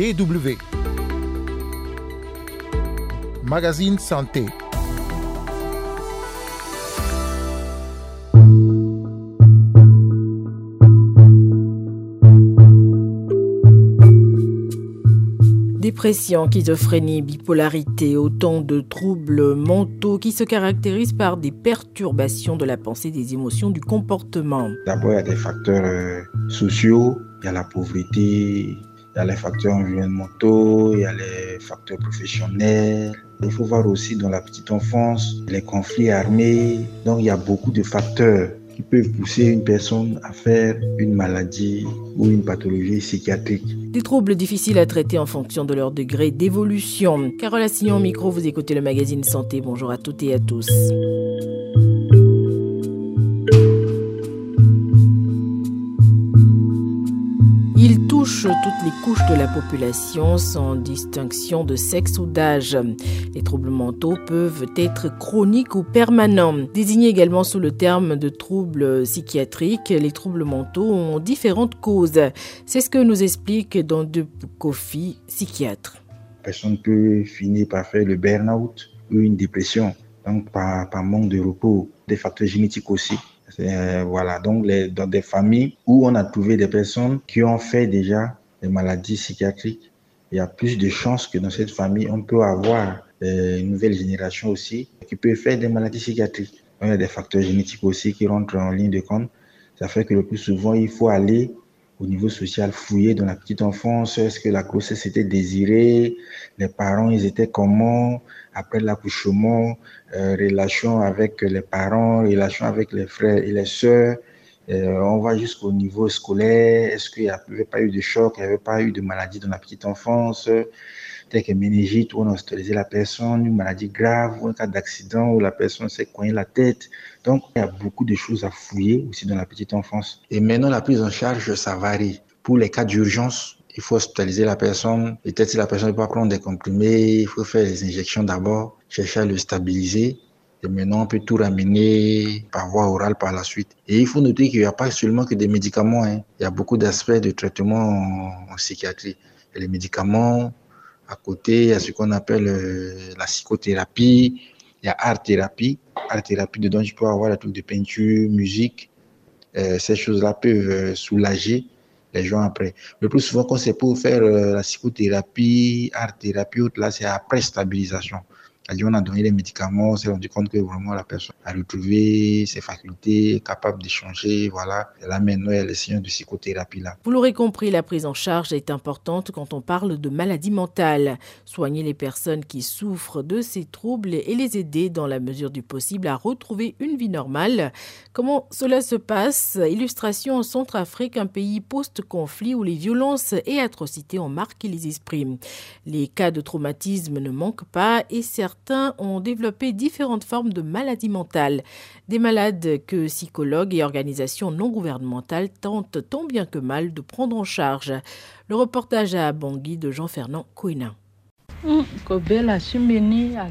DW. Magazine Santé. Dépression, schizophrénie, bipolarité, autant de troubles mentaux qui se caractérisent par des perturbations de la pensée, des émotions, du comportement. D'abord, il y a des facteurs euh, sociaux, il y a la pauvreté, il y a les facteurs environnementaux, il y a les facteurs professionnels. Il faut voir aussi dans la petite enfance les conflits armés. Donc il y a beaucoup de facteurs qui peuvent pousser une personne à faire une maladie ou une pathologie psychiatrique. Des troubles difficiles à traiter en fonction de leur degré d'évolution. Carole Assillon, micro, vous écoutez le magazine Santé. Bonjour à toutes et à tous. Toutes les couches de la population sans distinction de sexe ou d'âge. Les troubles mentaux peuvent être chroniques ou permanents. Désignés également sous le terme de troubles psychiatriques, les troubles mentaux ont différentes causes. C'est ce que nous explique dans Kofi, psychiatre. La personne peut finir par faire le burn-out ou une dépression, donc par manque de repos, des facteurs génétiques aussi. Euh, voilà, donc les, dans des familles où on a trouvé des personnes qui ont fait déjà des maladies psychiatriques, il y a plus de chances que dans cette famille, on peut avoir euh, une nouvelle génération aussi qui peut faire des maladies psychiatriques. il y a des facteurs génétiques aussi qui rentrent en ligne de compte. Ça fait que le plus souvent, il faut aller au niveau social fouiller dans la petite enfance. Est-ce que la grossesse était désirée Les parents, ils étaient comment après l'accouchement euh, Relation avec les parents, relation avec les frères et les sœurs. Euh, on va jusqu'au niveau scolaire. Est-ce qu'il n'y avait pas eu de choc, il n'y avait pas eu de maladie dans la petite enfance tel que méningite où on a hospitalisé la personne, une maladie grave ou un cas d'accident où la personne s'est coignée la tête. Donc, il y a beaucoup de choses à fouiller aussi dans la petite enfance. Et maintenant, la prise en charge, ça varie. Pour les cas d'urgence, il faut hospitaliser la personne. Peut-être si la personne ne peut pas prendre des comprimés, il faut faire les injections d'abord, chercher à le stabiliser. Et maintenant, on peut tout ramener par voie orale par la suite. Et il faut noter qu'il n'y a pas seulement que des médicaments. Hein. Il y a beaucoup d'aspects de traitement en, psychiatrie. Et les médicaments, à côté, il y a ce qu'on appelle euh, la psychothérapie, il y a art-thérapie. Art-thérapie, dedans, tu peux avoir des trucs de peinture, musique. Euh, ces choses-là peuvent euh, soulager les gens après. Le plus souvent, quand c'est pour faire la psychothérapie, art-thérapie, là, c'est après stabilisation on a donné les médicaments, on s'est rendu compte que vraiment la personne a retrouvé ses facultés, capable d'échanger, voilà. Et là maintenant, elle est de psychothérapie là. Vous l'aurez compris, la prise en charge est importante quand on parle de maladie mentale. Soigner les personnes qui souffrent de ces troubles et les aider dans la mesure du possible à retrouver une vie normale. Comment cela se passe? Illustration en Centrafrique, un pays post-conflit où les violences et atrocités ont marqué les esprits. Les cas de traumatisme ne manquent pas et certains certains ont développé différentes formes de maladies mentales. Des malades que psychologues et organisations non gouvernementales tentent tant bien que mal de prendre en charge. Le reportage à Bangui de Jean-Fernand Kouina.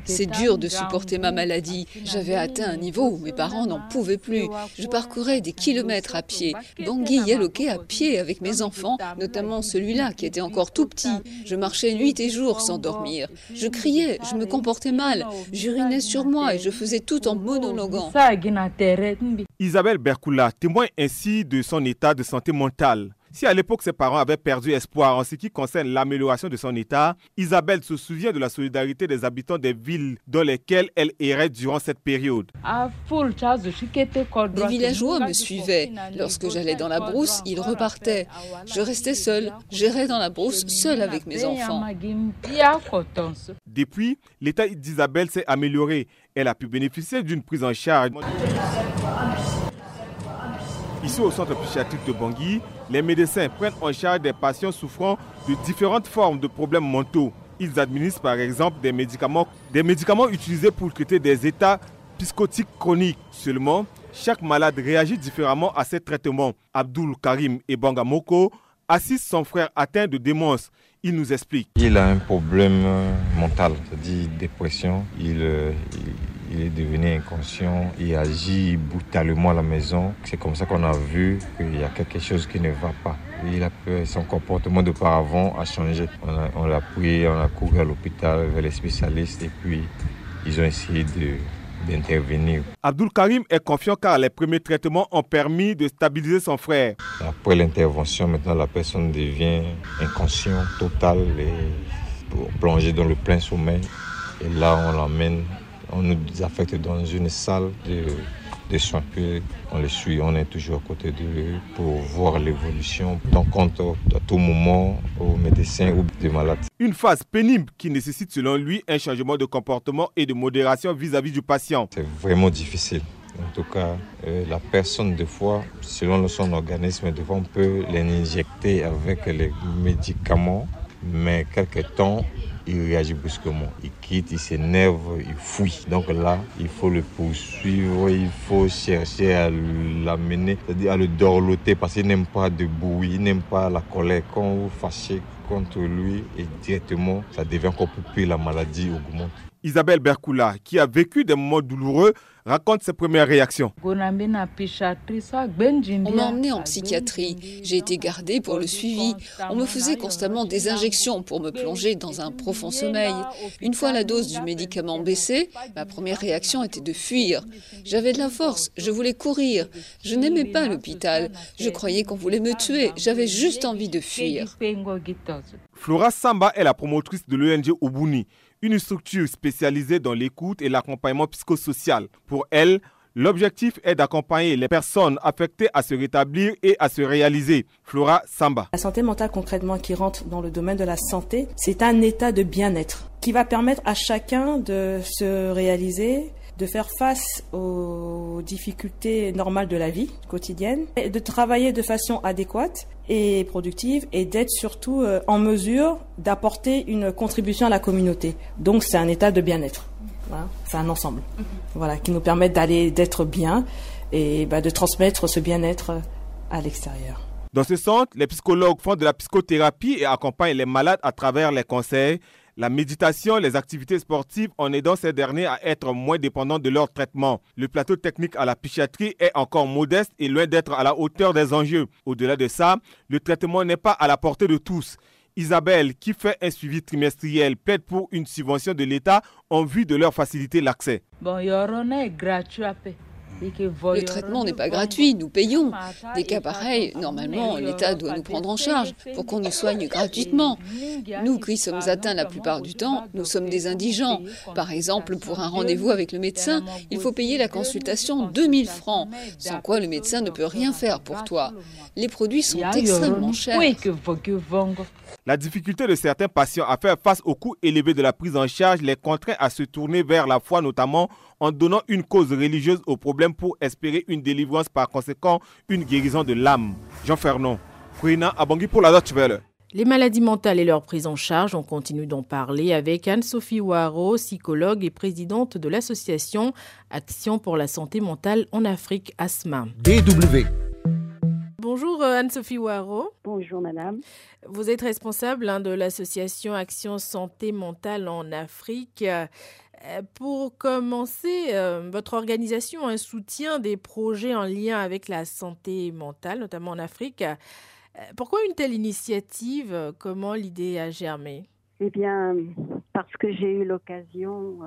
C'est dur de supporter ma maladie. J'avais atteint un niveau où mes parents n'en pouvaient plus. Je parcourais des kilomètres à pied. Bangui Yaloké à pied avec mes enfants, notamment celui-là qui était encore tout petit. Je marchais nuit et jour sans dormir. Je criais, je me comportais mal. J'urinais sur moi et je faisais tout en monologuant. Isabelle Berkoula témoigne ainsi de son état de santé mentale. Si à l'époque ses parents avaient perdu espoir en ce qui concerne l'amélioration de son état, Isabelle se souvient de la solidarité des habitants des villes dans lesquelles elle errait durant cette période. Les villageois me suivaient. Lorsque j'allais dans la brousse, ils repartaient. Je restais seule, j'irais dans la brousse seule avec mes enfants. Depuis, l'état d'Isabelle s'est amélioré. Elle a pu bénéficier d'une prise en charge. Ici au centre psychiatrique de Bangui, les médecins prennent en charge des patients souffrant de différentes formes de problèmes mentaux. Ils administrent par exemple des médicaments, des médicaments utilisés pour traiter des états psychotiques chroniques. Seulement, chaque malade réagit différemment à ces traitements. Abdul Karim et Bangamoko assistent son frère atteint de démence. Il nous explique. Il a un problème mental, c'est-à-dire dépression. il, euh, il est devenu inconscient, il agit brutalement à la maison. C'est comme ça qu'on a vu qu'il y a quelque chose qui ne va pas. Il a son comportement d'auparavant a changé. On l'a pris, on a couru à l'hôpital vers les spécialistes et puis ils ont essayé d'intervenir. Abdul Karim est confiant car les premiers traitements ont permis de stabiliser son frère. Après l'intervention, maintenant la personne devient inconscient total et plongée dans le plein sommeil. Et là, on l'emmène, on nous affecte dans une salle de soins. on les suit, on est toujours à côté d'eux pour voir l'évolution, en compte à tout moment aux médecins ou des malades. Une phase pénible qui nécessite selon lui un changement de comportement et de modération vis-à-vis du patient. C'est vraiment difficile. En tout cas, euh, la personne, des fois, selon son organisme, des fois, on peut l'injecter avec les médicaments, mais quelque temps, il réagit brusquement. Il quitte, il s'énerve, il fuit. Donc là, il faut le poursuivre, il faut chercher à l'amener, c'est-à-dire à le dorloter parce qu'il n'aime pas de bruit, il n'aime pas la colère. Quand vous fâchez contre lui, et directement, ça devient encore plus pire, la maladie augmente. Isabelle Berkoula, qui a vécu des moments douloureux, raconte ses premières réactions. On m'a emmené en psychiatrie. J'ai été gardée pour le suivi. On me faisait constamment des injections pour me plonger dans un profond sommeil. Une fois la dose du médicament baissée, ma première réaction était de fuir. J'avais de la force, je voulais courir. Je n'aimais pas l'hôpital. Je croyais qu'on voulait me tuer. J'avais juste envie de fuir. Flora Samba est la promotrice de l'ONG Obuni une structure spécialisée dans l'écoute et l'accompagnement psychosocial. Pour elle, L'objectif est d'accompagner les personnes affectées à se rétablir et à se réaliser. Flora Samba. La santé mentale concrètement qui rentre dans le domaine de la santé, c'est un état de bien-être qui va permettre à chacun de se réaliser, de faire face aux difficultés normales de la vie quotidienne, et de travailler de façon adéquate et productive et d'être surtout euh, en mesure d'apporter une contribution à la communauté. Donc c'est un état de bien-être. Voilà. C'est un ensemble. Mhm. Voilà, qui nous permet d'aller, d'être bien et bah, de transmettre ce bien-être à l'extérieur. Dans ce centre, les psychologues font de la psychothérapie et accompagnent les malades à travers les conseils, la méditation, les activités sportives en aidant ces derniers à être moins dépendants de leur traitement. Le plateau technique à la psychiatrie est encore modeste et loin d'être à la hauteur des enjeux. Au-delà de ça, le traitement n'est pas à la portée de tous. Isabelle, qui fait un suivi trimestriel, plaide pour une subvention de l'État en vue de leur faciliter l'accès. Bon, le traitement n'est pas gratuit, nous payons. Des cas pareils, normalement, l'État doit nous prendre en charge pour qu'on nous soigne gratuitement. Nous qui sommes atteints la plupart du temps, nous sommes des indigents. Par exemple, pour un rendez-vous avec le médecin, il faut payer la consultation 2000 francs, sans quoi le médecin ne peut rien faire pour toi. Les produits sont extrêmement chers. La difficulté de certains patients à faire face au coût élevé de la prise en charge les contraint à se tourner vers la foi, notamment en donnant une cause religieuse au problème pour espérer une délivrance, par conséquent une guérison de l'âme. Jean Fernon, Kouina Abangi pour la Deutsche Welle. Les maladies mentales et leur prise en charge, on continue d'en parler avec Anne-Sophie Ouaro, psychologue et présidente de l'association Action pour la santé mentale en Afrique, ASMA. DW. Bonjour Anne-Sophie Ouaro. Bonjour madame. Vous êtes responsable hein, de l'association Action Santé Mentale en Afrique. Euh, pour commencer, euh, votre organisation un soutien des projets en lien avec la santé mentale, notamment en Afrique. Pourquoi une telle initiative? Comment l'idée a germé? Eh bien, parce que j'ai eu l'occasion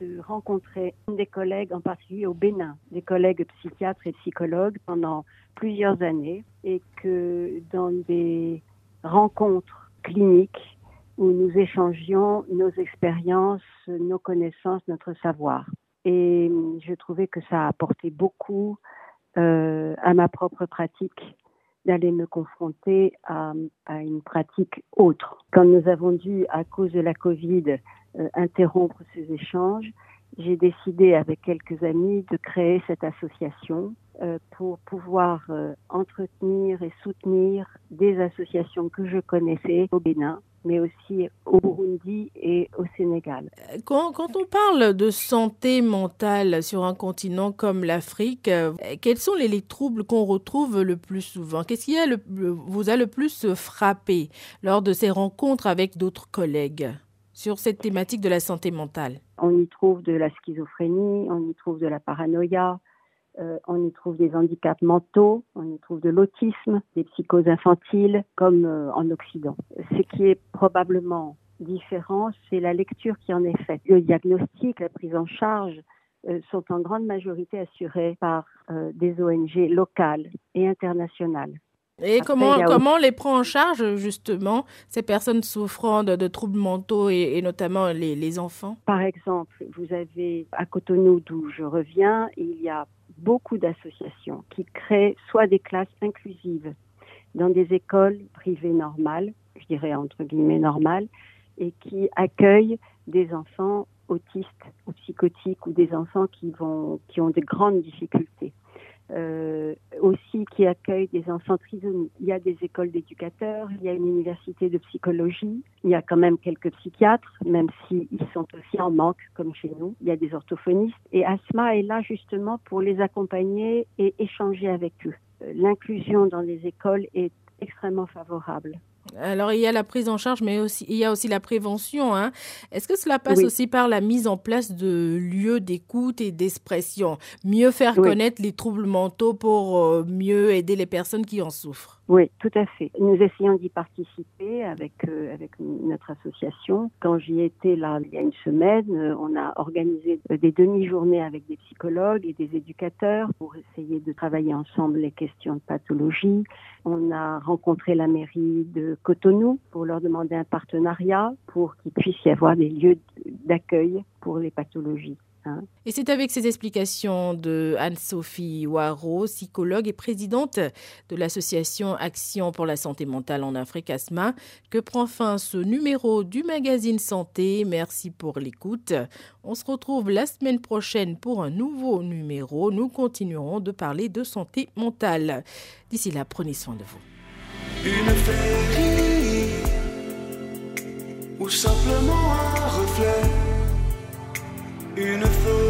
de rencontrer des collègues, en particulier au Bénin, des collègues psychiatres et psychologues pendant plusieurs années et que dans des rencontres cliniques où nous échangions nos expériences, nos connaissances, notre savoir. Et je trouvais que ça a apporté beaucoup euh, à ma propre pratique d'aller me confronter à, une pratique autre. Quand nous avons dû, à cause de la Covid, euh, interrompre ces échanges, j'ai décidé avec quelques amis de créer cette association euh, pour pouvoir entretenir et soutenir des associations que je connaissais au Bénin, mais aussi au Burundi et au Sénégal. Quand, quand, on parle de santé mentale sur un continent comme l'Afrique, euh, quels sont les, les troubles qu'on retrouve le plus souvent? Qu'est-ce qui a le, vous a le plus frappé lors de ces rencontres avec d'autres collègues sur cette thématique de la santé mentale? On y trouve de la schizophrénie, on y trouve de la paranoïa, Euh, on y trouve des handicaps mentaux, on y trouve de l'autisme, des psychoses infantiles, comme euh, en Occident. Ce qui est probablement différent, c'est la lecture qui en est faite. Le diagnostic, la prise en charge euh, sont en grande majorité assurés par des ONG locales et internationales. Et comment, comment les prend en charge justement ces personnes souffrant de, troubles mentaux et, notamment les, les, enfants? Par exemple, vous avez à Cotonou, d'où je reviens, il y a beaucoup d'associations qui créent soit des classes inclusives dans des écoles privées normales, je dirais entre guillemets normales, et qui accueillent des enfants autistes ou psychotiques ou des enfants qui, vont, qui ont de grandes difficultés. Euh, aussi qui accueille des enfants trisomiques. Il y a des écoles d'éducateurs, il y a une université de psychologie, il y a quand même quelques psychiatres, même s'ils sont aussi en manque comme chez nous. Il y a des orthophonistes et ASMA est là justement pour les accompagner et échanger avec eux. Euh, l'inclusion dans les écoles est extrêmement favorable. Alors, il y a la prise en charge, mais aussi, il y a aussi la prévention. Hein. Est-ce que cela passe aussi par la mise en place de lieux d'écoute et d'expression? Mieux faire connaître les troubles mentaux pour euh, mieux aider les personnes qui en souffrent oui, tout à fait. Nous essayons d'y participer avec, euh, avec notre association. Quand j'y étais là il y a une semaine, euh, on a organisé des demi-journées avec des psychologues et des éducateurs pour essayer de travailler ensemble les questions de pathologie. On a rencontré la mairie de Cotonou pour leur demander un partenariat pour qu'il puisse y avoir des lieux d'accueil pour les pathologies. Hein. Et c'est avec ces explications de Anne-Sophie Waro, psychologue et présidente de l'association Action pour la santé mentale en Afrique ASMA, que prend fin ce numéro du magazine Santé. Merci pour l'écoute. On se retrouve la semaine prochaine pour un nouveau numéro. Nous continuerons de parler de santé mentale. D'ici là, prenez soin de vous. Une ou simplement un reflet une folie,